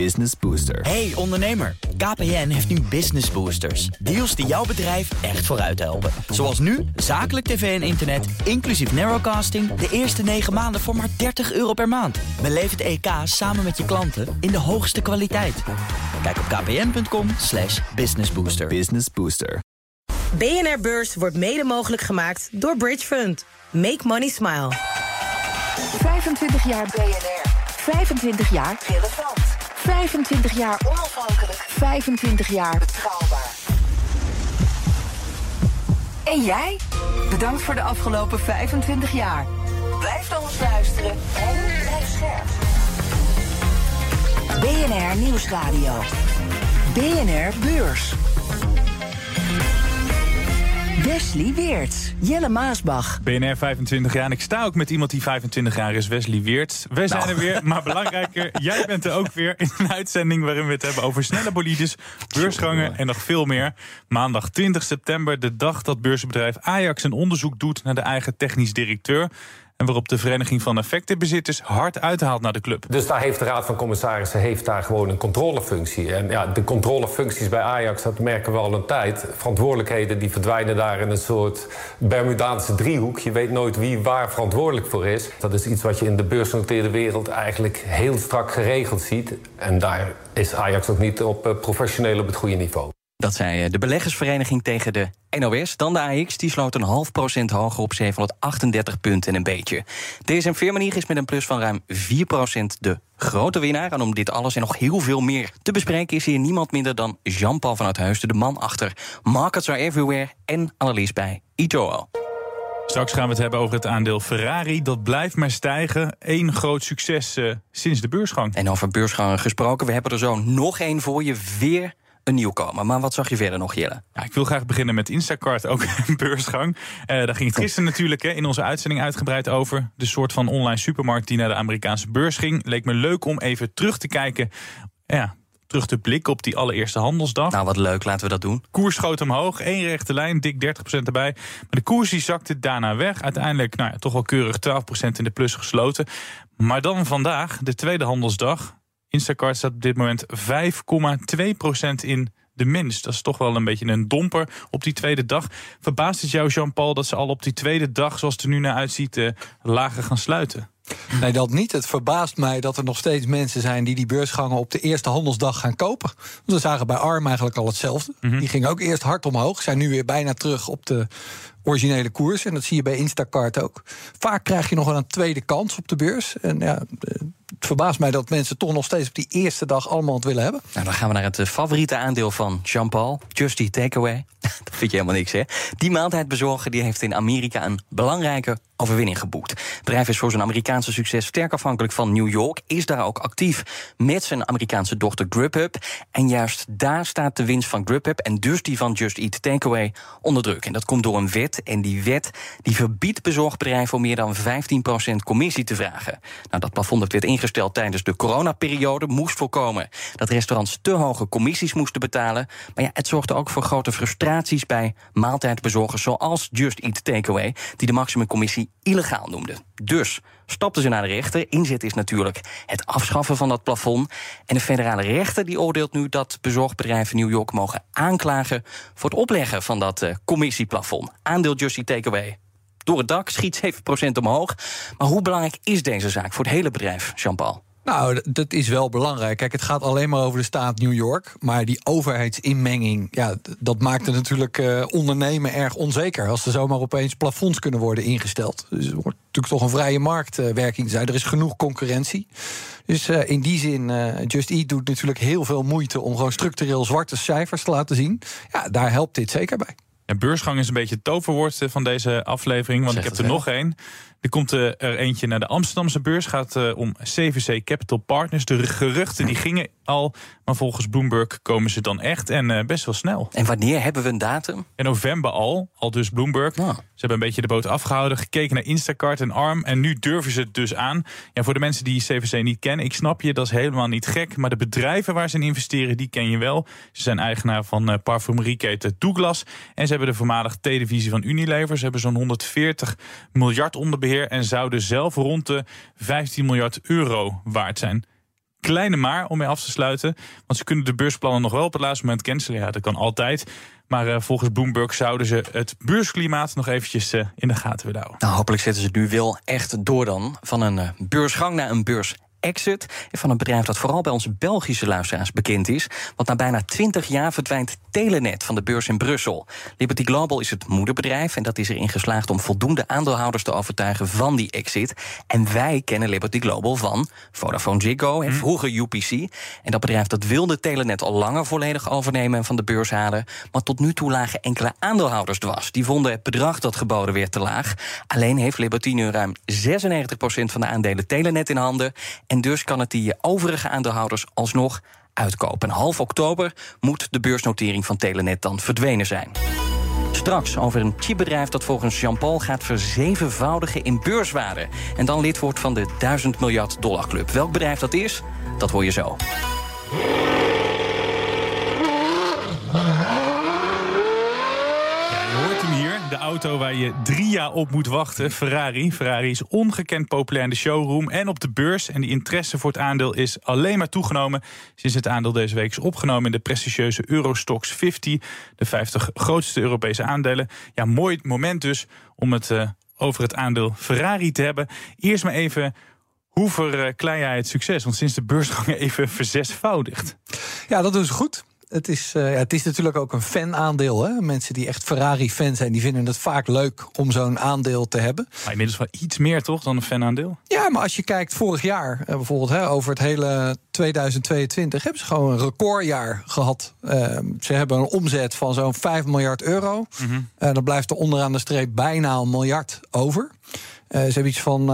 Business Booster. Hey ondernemer, KPN heeft nu Business Boosters. Deals die jouw bedrijf echt vooruit helpen. Zoals nu, zakelijk tv en internet, inclusief narrowcasting... de eerste 9 maanden voor maar 30 euro per maand. Beleef het EK samen met je klanten in de hoogste kwaliteit. Kijk op kpn.com slash businessbooster. Business Booster. BNR Beurs wordt mede mogelijk gemaakt door Bridge Fund. Make money smile. 25 jaar BNR. 25 jaar relevant. 25 jaar onafhankelijk. 25 jaar betrouwbaar. En jij? Bedankt voor de afgelopen 25 jaar. Blijf naar ons luisteren en blijf scherp. BNR Nieuwsradio. BNR Beurs. Wesley Weerts, Jelle Maasbach. BNR 25 jaar en ik sta ook met iemand die 25 jaar is, Wesley Weerts. We zijn er weer, maar belangrijker, jij bent er ook weer in een uitzending waarin we het hebben over snelle bolides, beursgangen en nog veel meer. Maandag 20 september, de dag dat beursbedrijf Ajax een onderzoek doet naar de eigen technisch directeur. Waarop de Vereniging van Effectenbezitters hard uithaalt naar de club. Dus daar heeft de Raad van Commissarissen heeft daar gewoon een controlefunctie. En ja, de controlefuncties bij Ajax, dat merken we al een tijd. Verantwoordelijkheden die verdwijnen daar in een soort Bermudaanse driehoek. Je weet nooit wie waar verantwoordelijk voor is. Dat is iets wat je in de beursgenoteerde wereld eigenlijk heel strak geregeld ziet. En daar is Ajax ook niet op eh, professioneel op het goede niveau. Dat zei de beleggersvereniging tegen de NOS. Dan de AX, die sloot een half procent hoger op 738 punten en een beetje. DSM Firmenich is met een plus van ruim 4 procent de grote winnaar. En om dit alles en nog heel veel meer te bespreken... is hier niemand minder dan Jean-Paul van Uithuizen, de man achter Markets Are Everywhere... en analist bij eToro. Straks gaan we het hebben over het aandeel Ferrari. Dat blijft maar stijgen. Eén groot succes uh, sinds de beursgang. En over beursgangen gesproken, we hebben er zo nog één voor je. Weer een nieuwkomer. Maar wat zag je verder nog, Jelle? Ja, ik wil graag beginnen met Instacart, ook een beursgang. Uh, daar ging het gisteren natuurlijk hè, in onze uitzending uitgebreid over. De soort van online supermarkt die naar de Amerikaanse beurs ging. Leek me leuk om even terug te kijken. Ja, terug te blikken op die allereerste handelsdag. Nou, wat leuk, laten we dat doen. Koers schoot omhoog, één rechte lijn, dik 30% erbij. Maar de koers die zakte daarna weg. Uiteindelijk nou ja, toch wel keurig 12% in de plus gesloten. Maar dan vandaag, de tweede handelsdag... Instacart staat op dit moment 5,2% in de minst. Dat is toch wel een beetje een domper op die tweede dag. Verbaast het jou, Jean-Paul, dat ze al op die tweede dag, zoals het er nu naar uitziet, uh, lager gaan sluiten? Nee, dat niet. Het verbaast mij dat er nog steeds mensen zijn die die beursgangen op de eerste handelsdag gaan kopen. We zagen bij ARM eigenlijk al hetzelfde. Mm -hmm. Die ging ook eerst hard omhoog, zijn nu weer bijna terug op de originele koers. En dat zie je bij Instacart ook. Vaak krijg je nog wel een tweede kans op de beurs. En ja, het verbaast mij dat mensen toch nog steeds op die eerste dag allemaal het willen hebben. Nou, dan gaan we naar het favoriete aandeel van Jean-Paul. Justy Takeaway. Dat vind je helemaal niks, hè? Die maaltijdbezorger die heeft in Amerika een belangrijke overwinning geboekt. Het bedrijf is voor zijn Amerikaanse succes sterk afhankelijk van New York. Is daar ook actief met zijn Amerikaanse dochter Grubhub. En juist daar staat de winst van Grubhub en dus die van Just Eat Takeaway onder druk. En dat komt door een wet. En die wet die verbiedt bezorgbedrijven om meer dan 15% commissie te vragen. Nou, dat plafond dat werd ingesteld tijdens de coronaperiode moest voorkomen dat restaurants te hoge commissies moesten betalen. Maar ja, het zorgde ook voor grote frustraties bij maaltijdbezorgers zoals Just Eat Takeaway, die de maximumcommissie illegaal noemde. Dus stapten ze naar de rechter. Inzet is natuurlijk het afschaffen van dat plafond. En de federale rechter die oordeelt nu dat bezorgbedrijven New York mogen aanklagen voor het opleggen van dat uh, commissieplafond. Aandeel Just Eat Takeaway door het dak, schiet 7% omhoog. Maar hoe belangrijk is deze zaak voor het hele bedrijf, Jean-Paul? Nou, dat is wel belangrijk. Kijk, het gaat alleen maar over de staat New York. Maar die overheidsinmenging, ja, dat maakt het natuurlijk uh, ondernemen erg onzeker. Als er zomaar opeens plafonds kunnen worden ingesteld. Dus er wordt natuurlijk toch een vrije marktwerking zijn. Er is genoeg concurrentie. Dus uh, in die zin, Just Eat doet natuurlijk heel veel moeite om gewoon structureel zwarte cijfers te laten zien. Ja, daar helpt dit zeker bij. Beursgang is een beetje het toverwoord van deze aflevering, want ik heb er nog één. Er komt er eentje naar de Amsterdamse beurs. gaat uh, om CVC Capital Partners. De geruchten die gingen al. Maar volgens Bloomberg komen ze dan echt. En best wel snel. En wanneer hebben we een datum? In november al. Al dus Bloomberg. Oh. Ze hebben een beetje de boot afgehouden. Gekeken naar Instacart en ARM. En nu durven ze het dus aan. Ja, voor de mensen die CVC niet kennen. Ik snap je, dat is helemaal niet gek. Maar de bedrijven waar ze in investeren, die ken je wel. Ze zijn eigenaar van parfumerieketen Douglas. En ze hebben de voormalige televisie van Unilever. Ze hebben zo'n 140 miljard onder beheer en zouden zelf rond de 15 miljard euro waard zijn. kleine maar om mee af te sluiten. Want ze kunnen de beursplannen nog wel op het laatste moment cancelen. Ja, dat kan altijd. Maar uh, volgens Bloomberg zouden ze het beursklimaat nog eventjes uh, in de gaten willen houden. Nou, hopelijk zetten ze het nu wel echt door dan. Van een uh, beursgang naar een beurs exit van een bedrijf dat vooral bij onze Belgische luisteraars bekend is. Want na bijna 20 jaar verdwijnt Telenet van de beurs in Brussel. Liberty Global is het moederbedrijf en dat is erin geslaagd om voldoende aandeelhouders te overtuigen van die exit. En wij kennen Liberty Global van Vodafone Ziggo en vroeger UPC. En dat bedrijf dat wilde Telenet al langer volledig overnemen en van de beurs halen. Maar tot nu toe lagen enkele aandeelhouders dwars. Die vonden het bedrag dat geboden werd te laag. Alleen heeft Liberty nu ruim 96% van de aandelen Telenet in handen. En dus kan het die overige aandeelhouders alsnog uitkopen. En half oktober moet de beursnotering van Telenet dan verdwenen zijn. Straks over een chipbedrijf dat volgens Jean-Paul gaat verzevenvoudigen in beurswaarde. En dan lid wordt van de 1000 miljard dollar club. Welk bedrijf dat is, dat hoor je zo. de auto waar je drie jaar op moet wachten. Ferrari. Ferrari is ongekend populair in de showroom en op de beurs. En die interesse voor het aandeel is alleen maar toegenomen... sinds het aandeel deze week is opgenomen in de prestigieuze Eurostox 50. De 50 grootste Europese aandelen. Ja, mooi moment dus om het uh, over het aandeel Ferrari te hebben. Eerst maar even... Hoe verklein jij het succes? Want sinds de beursgang even verzesvoudigd. Ja, dat ze goed. Het is, uh, ja, het is natuurlijk ook een fanaandeel. Hè? Mensen die echt Ferrari-fan zijn, die vinden het vaak leuk om zo'n aandeel te hebben. Maar inmiddels wel iets meer toch dan een fanaandeel? Ja, maar als je kijkt vorig jaar, uh, bijvoorbeeld hè, over het hele 2022, hebben ze gewoon een recordjaar gehad. Uh, ze hebben een omzet van zo'n 5 miljard euro. Mm -hmm. dan blijft er onderaan de streep bijna een miljard over. ze hebben iets van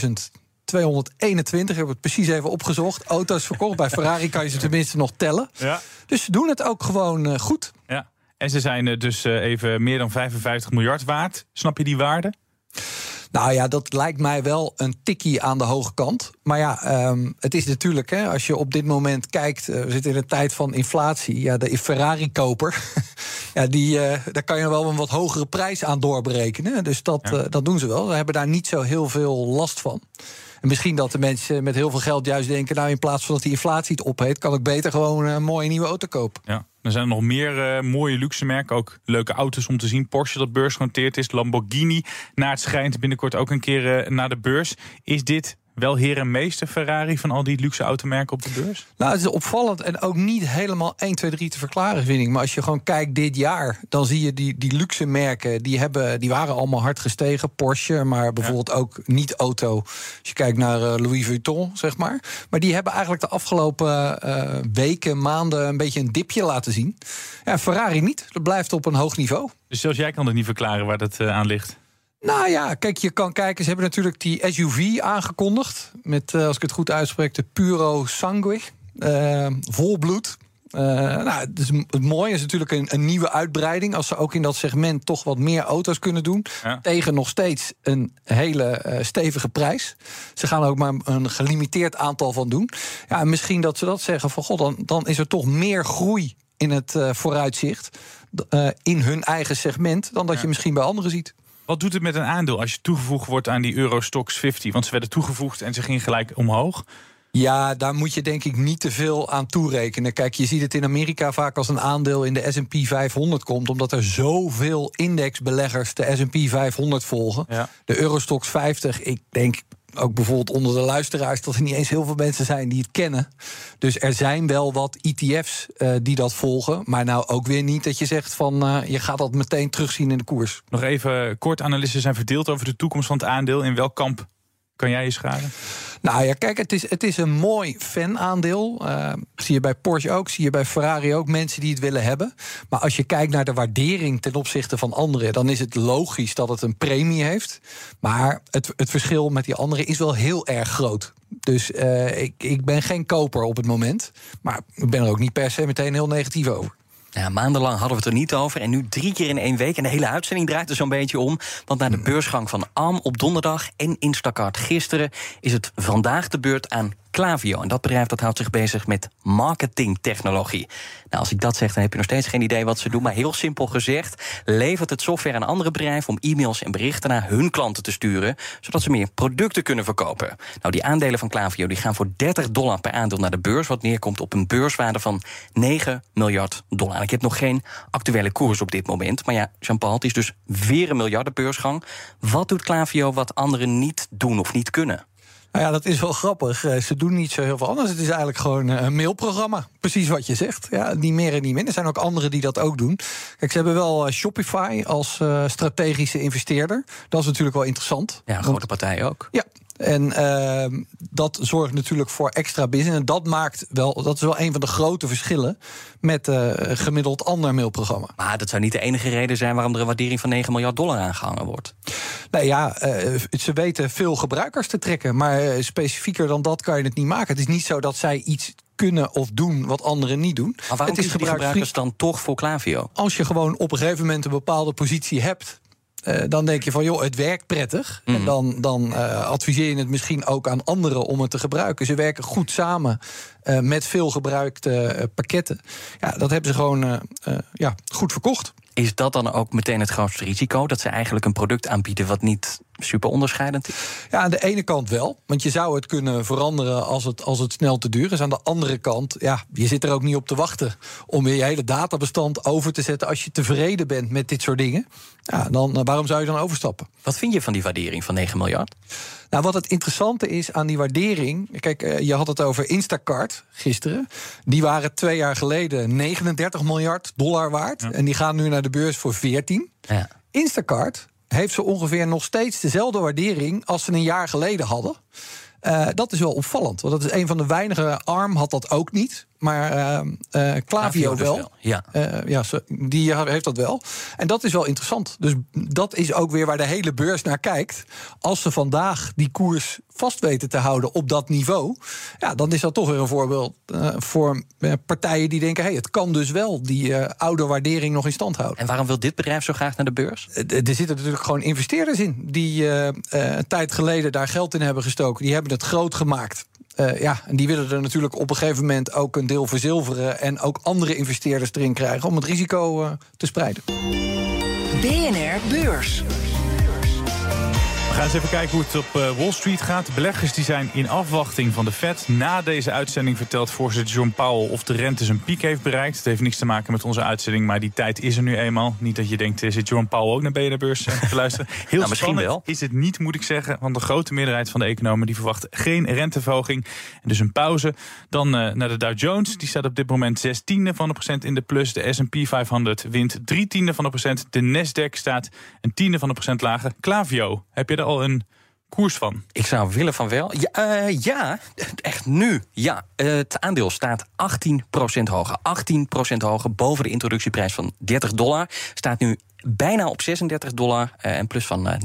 13.000 221, heb ik het precies even opgezocht. Auto's verkocht. Bij Ferrari kan je ze tenminste nog tellen. Ja. Dus ze doen het ook gewoon goed. Ja. En ze zijn dus even meer dan 55 miljard waard. Snap je die waarde? Nou ja, dat lijkt mij wel een tikkie aan de hoge kant. Maar ja, het is natuurlijk, hè, als je op dit moment kijkt, we zitten in een tijd van inflatie. Ja, de Ferrari-koper, ja, die, daar kan je wel een wat hogere prijs aan doorberekenen. Dus dat, dat doen ze wel. We hebben daar niet zo heel veel last van. En misschien dat de mensen met heel veel geld juist denken... nou, in plaats van dat die inflatie het opheet... kan ik beter gewoon een mooie nieuwe auto kopen. Ja. Er zijn nog meer uh, mooie luxe merken. Ook leuke auto's om te zien. Porsche dat beursgenoteerd is. Lamborghini naar het schijnt binnenkort ook een keer uh, naar de beurs. Is dit wel heer en meester Ferrari van al die luxe automerken op de beurs? Nou, het is opvallend en ook niet helemaal 1, 2, 3 te verklaren, vind ik. Maar als je gewoon kijkt dit jaar, dan zie je die, die luxe merken... Die, hebben, die waren allemaal hard gestegen. Porsche, maar bijvoorbeeld ja. ook niet-auto. Als je kijkt naar uh, Louis Vuitton, zeg maar. Maar die hebben eigenlijk de afgelopen uh, weken, maanden... een beetje een dipje laten zien. Ja, Ferrari niet. Dat blijft op een hoog niveau. Dus zelfs jij kan het niet verklaren waar dat uh, aan ligt? Nou ja, kijk, je kan kijken. Ze hebben natuurlijk die SUV aangekondigd. Met, uh, als ik het goed uitspreek, de Puro Sangue. Uh, volbloed. Uh, nou, dus het mooie is natuurlijk een, een, nieuwe uitbreiding. Als ze ook in dat segment toch wat meer auto's kunnen doen. Ja. Tegen nog steeds een hele uh, stevige prijs. Ze gaan er ook maar een gelimiteerd aantal van doen. Ja, en misschien dat ze dat zeggen van god, dan, dan is er toch meer groei in het vooruitzicht. in hun eigen segment. dan dat ja. je misschien bij anderen ziet. Wat doet het met een aandeel als je toegevoegd wordt aan die Eurostox 50? Want ze werden toegevoegd en ze gingen gelijk omhoog. Ja, daar moet je denk ik niet te veel aan toerekenen. Kijk, je ziet het in Amerika vaak als een aandeel in de S&P 500 komt... omdat er zoveel indexbeleggers de S&P 500 volgen. Ja. De Eurostox 50, ik denk ook bijvoorbeeld onder de luisteraars... dat er niet eens heel veel mensen zijn die het kennen. Dus er zijn wel wat ETF's uh, die dat volgen. Maar nou ook weer niet dat je zegt van... Uh, je gaat dat meteen terugzien in de koers. Nog even kort, analisten zijn verdeeld over de toekomst van het aandeel. In welk kamp kan jij je scharen? Nou ja, kijk, het is, het is een mooi fanaandeel. Uh, zie je bij Porsche ook, zie je bij Ferrari ook mensen die het willen hebben. Maar als je kijkt naar de waardering ten opzichte van anderen, dan is het logisch dat het een premie heeft. Maar het, het verschil met die anderen is wel heel erg groot. Dus uh, ik, ik ben geen koper op het moment. Maar ik ben er ook niet per se meteen heel negatief over. Ja, maandenlang hadden we het er niet over. En nu drie keer in één week. En de hele uitzending draait er zo'n beetje om. Want na de beursgang van ARM op donderdag en Instacart gisteren... is het vandaag de beurt aan Clavio. En dat bedrijf dat houdt zich bezig met marketingtechnologie. Nou, als ik dat zeg, dan heb je nog steeds geen idee wat ze doen. Maar heel simpel gezegd, levert het software aan andere bedrijven om e-mails en berichten naar hun klanten te sturen, zodat ze meer producten kunnen verkopen. Nou, die aandelen van Clavio die gaan voor 30 dollar per aandeel naar de beurs, wat neerkomt op een beurswaarde van 9 miljard dollar. Ik heb nog geen actuele koers op dit moment. Maar ja, Jean-Paul, het is dus weer een miljardenbeursgang. Wat doet Clavio wat anderen niet doen of niet kunnen? Nou ja, dat is wel grappig. Eh, ze doen niet zo heel veel anders. Het is eigenlijk gewoon eh, een mailprogramma. Precies wat je zegt. Ja, niet meer en niet minder. Er zijn ook anderen die dat ook doen. Kijk, ze hebben wel eh, Shopify als strategische investeerder. Dat is natuurlijk wel interessant. Ja, een grote partij ook. Ja, en uh, dat zorgt natuurlijk voor extra business. En dat maakt wel, dat is wel een van de grote verschillen met uh, gemiddeld ander mailprogramma. Maar dat zou niet de enige reden zijn waarom er een waardering van 9 miljard dollar aangehangen wordt. Nou ja, uh, ze weten veel gebruikers te trekken. Maar uh, specifieker dan dat kan je het niet maken. Het is niet zo dat zij iets kunnen of doen wat anderen niet doen. Maar waarom het is gebruikers dan toch voor Clavio? Als je gewoon op een gegeven moment een bepaalde positie hebt uh, dan denk je van joh, het werkt prettig. Mm. En dan, dan uh, adviseer je het misschien ook aan anderen om het te gebruiken. Ze werken goed samen uh, met veel gebruikte pakketten. Ja, dat hebben ze gewoon ja, goed verkocht. Is dat dan ook meteen het grootste risico? Dat ze eigenlijk een product aanbieden wat niet super onderscheidend is? Ja, aan de ene kant wel. Want je zou het kunnen veranderen als het, als het snel te duur is. Aan de andere kant, ja, je zit er ook niet op te wachten om weer je hele databestand over te zetten. Als je tevreden bent met dit soort dingen, ja, dan eh, waarom zou je dan overstappen? Wat vind je van die waardering van 9 miljard? Nou, wat het interessante is aan die waardering. Kijk, eh, je had het over Instacart gisteren. Die waren twee jaar geleden 39 miljard dollar waard. En die gaan nu naar de beurs voor 14. Ja. Instacart heeft ze ongeveer nog steeds dezelfde waardering als ze een jaar geleden hadden. Uh, dat is wel opvallend, want dat is een van de weinige. ARM had dat ook niet. Maar uh, uh, Clavio wel. wel. Ja, uh, ja die heeft dat wel. En dat is wel interessant. Dus dat is ook weer waar de hele beurs naar kijkt. Als ze vandaag die koers vast weten te houden op dat niveau, ja, dan is dat toch weer een voorbeeld voor partijen die denken: hey, het kan dus wel die oude waardering nog in stand houden. En waarom wil dit bedrijf zo graag naar de beurs? er zitten natuurlijk gewoon investeerders in die een tijd geleden daar geld in hebben gestoken. Die hebben het groot gemaakt. Uh, ja, en die willen er natuurlijk op een gegeven moment ook een deel verzilveren en ook andere investeerders erin krijgen om het risico uh, te spreiden. BNR Beurs. We gaan eens even kijken hoe het op eh, Wall Street gaat. De beleggers die zijn in afwachting van de Fed. Na deze uitzending vertelt voorzitter John Powell of de rente zijn piek heeft bereikt. Het heeft niks te maken met onze uitzending, maar die tijd is er nu eenmaal. Niet dat je denkt, zit John Powell ook naar BNR-beurs eh, te luisteren. Heel nou, misschien wel. is het niet, moet ik zeggen. Want de grote meerderheid van de economen die verwacht geen renteverhoging. En dus een pauze. Dan uh, naar de Dow Jones. Die staat op dit moment 6 tiende van de procent in de plus. De S&P 500 wint 3 tiende van de procent. De Nasdaq staat een tiende van de procent lager. Clavio, heb je al een koers van? Ik zou willen van wel. Ja, uh, ja echt nu. Ja, uh, het aandeel staat 18% hoger. 18% hoger boven de introductieprijs van 30 dollar. Staat nu bijna op 36 dollar uh, en plus van 19%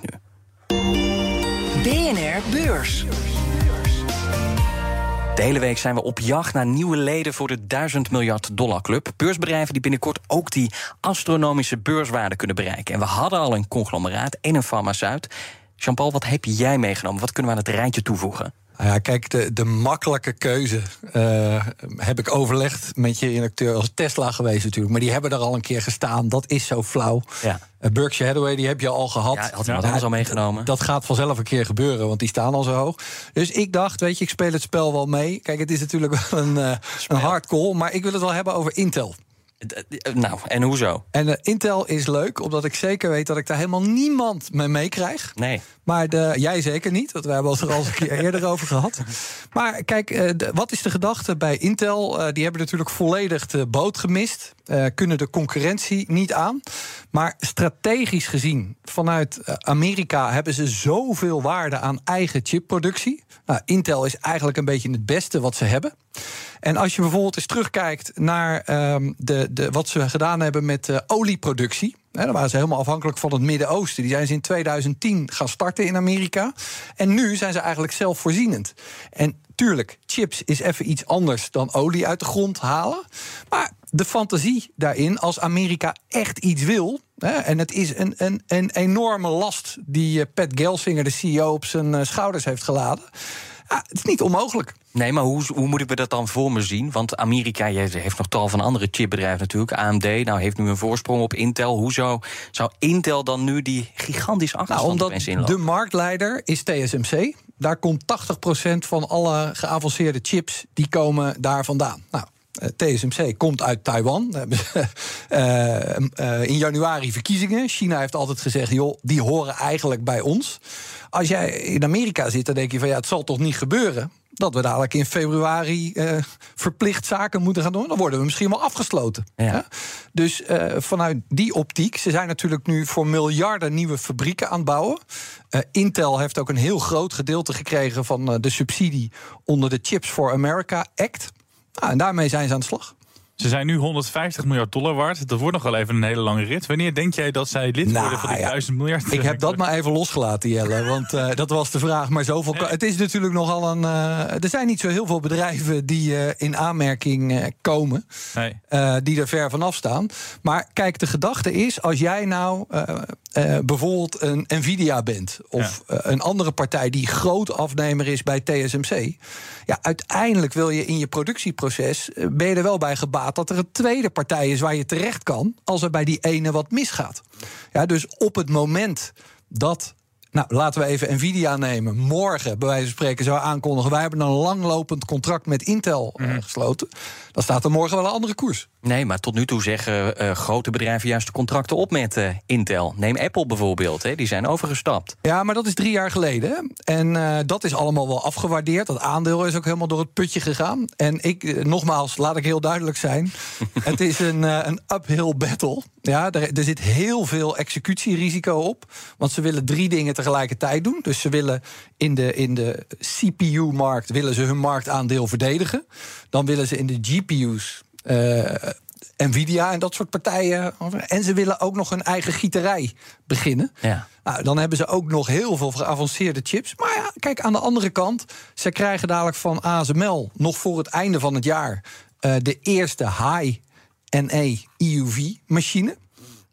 nu. BNR Beurs. De hele week zijn we op jacht naar nieuwe leden voor de 1000 miljard dollar club. Beursbedrijven die binnenkort ook die astronomische beurswaarde kunnen bereiken. En we hadden al een conglomeraat en een farmaceut. Jean-Paul, wat heb jij meegenomen? Wat kunnen we aan het rijtje toevoegen? Nou ja, kijk, de, de makkelijke keuze uh, heb ik overlegd met je redacteur als Tesla geweest natuurlijk. Maar die hebben er al een keer gestaan. Dat is zo flauw. Ja. Uh, Berkshire Hathaway, die heb je al gehad. Ja, had iemand anders al meegenomen. Dat gaat vanzelf een keer gebeuren, want die staan al zo hoog. Dus ik dacht, weet je, ik speel het spel wel mee. Kijk, het is natuurlijk wel een, uh, een hard call. Maar ik wil het wel hebben over Intel. Nou, en hoezo? En uh, Intel is leuk, omdat ik zeker weet dat ik daar helemaal niemand mee meekrijg. Nee. Maar de, jij zeker niet, want we hebben het er al een keer eerder over gehad. Maar kijk, uh, de, wat is de gedachte bij Intel? Uh, die hebben natuurlijk volledig de boot gemist. kunnen de concurrentie niet aan. Maar strategisch gezien, vanuit Amerika hebben ze zoveel waarde aan eigen chipproductie. Nou, Intel is eigenlijk een beetje het beste wat ze hebben. En als je bijvoorbeeld eens terugkijkt naar um, de, de, wat ze gedaan hebben met uh, olieproductie. Hè, dan waren ze helemaal afhankelijk van het Midden-Oosten. Die zijn ze in 2010 gaan starten in Amerika. En nu zijn ze eigenlijk zelfvoorzienend. En tuurlijk, chips is even iets anders dan olie uit de grond halen. Maar de fantasie daarin, als Amerika echt iets wil. En het is een, een, enorme last die uh, Pat Gelsinger, de CEO, op zijn uh, schouders heeft geladen het is niet onmogelijk. Nee, maar hoe, hoe moet ik me dat dan voor me zien? Want Amerika heeft nog tal van andere chipbedrijven natuurlijk. AMD nou, heeft nu een voorsprong op Intel. Hoezo zou Intel dan nu die gigantische achterstand nou, omdat de marktleider is TSMC. Daar komt 80% van alle geavanceerde chips... die komen daar vandaan. Nou, eh, TSMC komt uit Taiwan. Uh, in januari verkiezingen. China heeft altijd gezegd: joh, die horen eigenlijk bij ons. Als jij in Amerika zit, dan denk je van ja, het zal toch niet gebeuren dat we dadelijk in februari uh, verplicht zaken moeten gaan doen. Dan worden we misschien wel afgesloten. Ja. Dus uh, vanuit die optiek, ze zijn natuurlijk nu voor miljarden nieuwe fabrieken aan het bouwen. Uh, Intel heeft ook een heel groot gedeelte gekregen van de subsidie onder de Chips for America Act. Nou, en daarmee zijn ze aan de slag. Ze zijn nu 150 miljard dollar waard. Dat wordt nog wel even een hele lange rit. Wanneer denk jij dat zij lid nou, worden van die ja, 1000 miljard? Ik heb dat maar even losgelaten, Jelle. Want uh, dat was de vraag. Maar zoveel. Het is natuurlijk nogal een. Uh, er zijn niet zo heel veel bedrijven die uh, in aanmerking komen. Nee. die er ver vanaf staan. Maar kijk, de gedachte is: als jij nou bijvoorbeeld een Nvidia bent. of ja. een andere partij die groot afnemer is bij TSMC. Ja, uiteindelijk wil je in je productieproces. ben je er wel bij gebaat dat er een tweede partij is waar je terecht kan als er bij die ene wat misgaat. Ja, dus op het moment dat nou, laten we even Nvidia nemen. Morgen, bij wijze van spreken, zou aankondigen... wij hebben een langlopend contract met Intel uh, gesloten. Dan staat er morgen wel een andere koers. Nee, maar tot nu toe zeggen uh, grote bedrijven juist de contracten op met uh, Intel. Neem Apple bijvoorbeeld, hè, die zijn overgestapt. Ja, maar dat is drie jaar geleden. En uh, dat is allemaal wel afgewaardeerd. Dat aandeel is ook helemaal door het putje gegaan. En ik, nogmaals, laat ik heel duidelijk zijn. het is een, een uphill battle. Ja, er, er zit heel veel executierisico op. Want ze willen drie dingen tegelijkertijd doen. Dus ze willen in de, in de CPU-markt willen ze hun marktaandeel verdedigen. Dan willen ze in de GPU's Nvidia en dat soort partijen. En ze willen ook nog een eigen gieterij beginnen. Ja. Nou, dan hebben ze ook nog heel veel geavanceerde chips. Maar ja, kijk, aan de andere kant, ze krijgen dadelijk van ASML nog voor het einde van het jaar uh, de eerste high NA EUV-machine.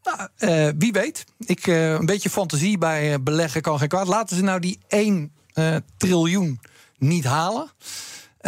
Nou, uh, wie weet. Ik, uh, een beetje fantasie bij beleggen kan geen kwaad. Laten ze nou die 1 triljoen niet halen.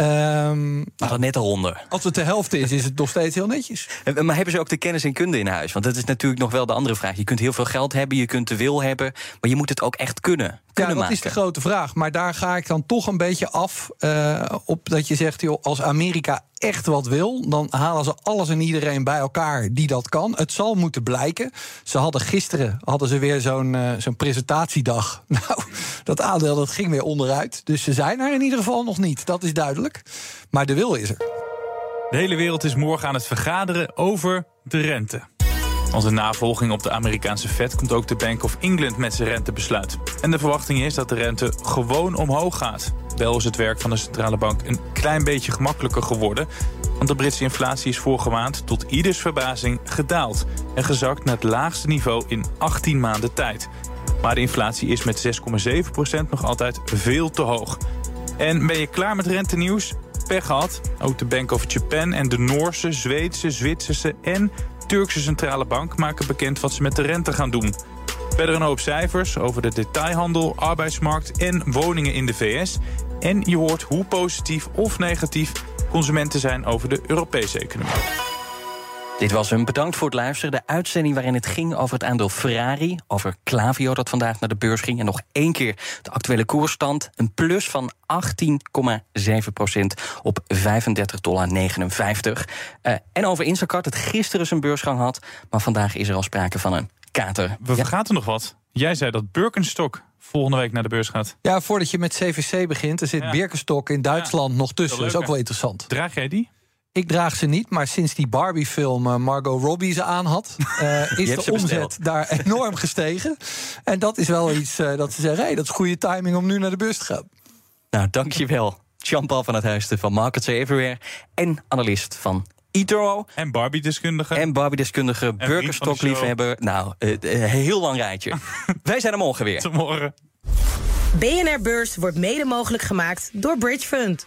Um, maar dan net eronder. Als het de helft is, is het nog steeds heel netjes. Maar hebben ze ook de kennis en kunde in huis? Want dat is natuurlijk nog wel de andere vraag. Je kunt heel veel geld hebben, je kunt de wil hebben, maar je moet het ook echt kunnen. Ja, dat is de grote vraag. Maar daar ga ik dan toch een beetje af uh, op dat je zegt, joh, als Amerika echt wat wil, dan halen ze alles en iedereen bij elkaar die dat kan. Het zal moeten blijken. Ze hadden gisteren hadden ze weer zo'n uh, zo'n presentatiedag. Nou, dat aandeel dat ging weer onderuit. Dus ze zijn er in ieder geval nog niet. Dat is duidelijk. Maar de wil is er. De hele wereld is morgen aan het vergaderen over de rente. Als een navolging op de Amerikaanse Fed komt ook de Bank of England met zijn rentebesluit. En de verwachting is dat de rente gewoon omhoog gaat. Wel is het werk van de centrale bank een klein beetje gemakkelijker geworden. Want de Britse inflatie is vorige maand tot ieders verbazing gedaald. En gezakt naar het laagste niveau in 18 maanden tijd. Maar de inflatie is met 6,7% nog altijd veel te hoog. En ben je klaar met rentenieuws? Pech gehad. Ook de Bank of Japan en de Noorse, Zweedse, Zwitserse en Turkse centrale bank maken bekend wat ze met de rente gaan doen. Verder een hoop cijfers over de detailhandel, arbeidsmarkt en woningen in de VS. En je hoort hoe positief of negatief consumenten zijn over de Europese economie. Dit was een bedankt voor het luisteren. De uitzending waarin het ging over het aandeel Ferrari, over Clavio dat vandaag naar de beurs ging. En nog één keer de actuele koersstand. Een plus van 18,7 procent op 35,59 dollar. Uh, en over Instacart, dat gisteren zijn beursgang had. Maar vandaag is er al sprake van een kater. We ja. vergaten nog wat. Jij zei dat Birkenstock volgende week naar de beurs gaat. Ja, voordat je met CVC begint, er zit ja. Birkenstock in Duitsland ja. nog tussen. Dat is ook wel interessant. Draag jij die? Ik draag ze niet, maar sinds die Barbie-film uh, Margot Robbie ze aan had, uh, is de omzet daar enorm gestegen. En dat is wel iets uh, dat ze zeggen: hey, dat is goede timing om nu naar de beurs te gaan. Nou, dankjewel. Jean-Paul van het Huisten van Markets Everywhere en analist van eToro. En Barbie-deskundige. En Barbie-deskundige, Burgerstock-liefhebber. Nou, een heel lang rijtje. Wij zijn er morgen weer. Tot morgen. BNR Beurs wordt mede mogelijk gemaakt door Bridge Fund.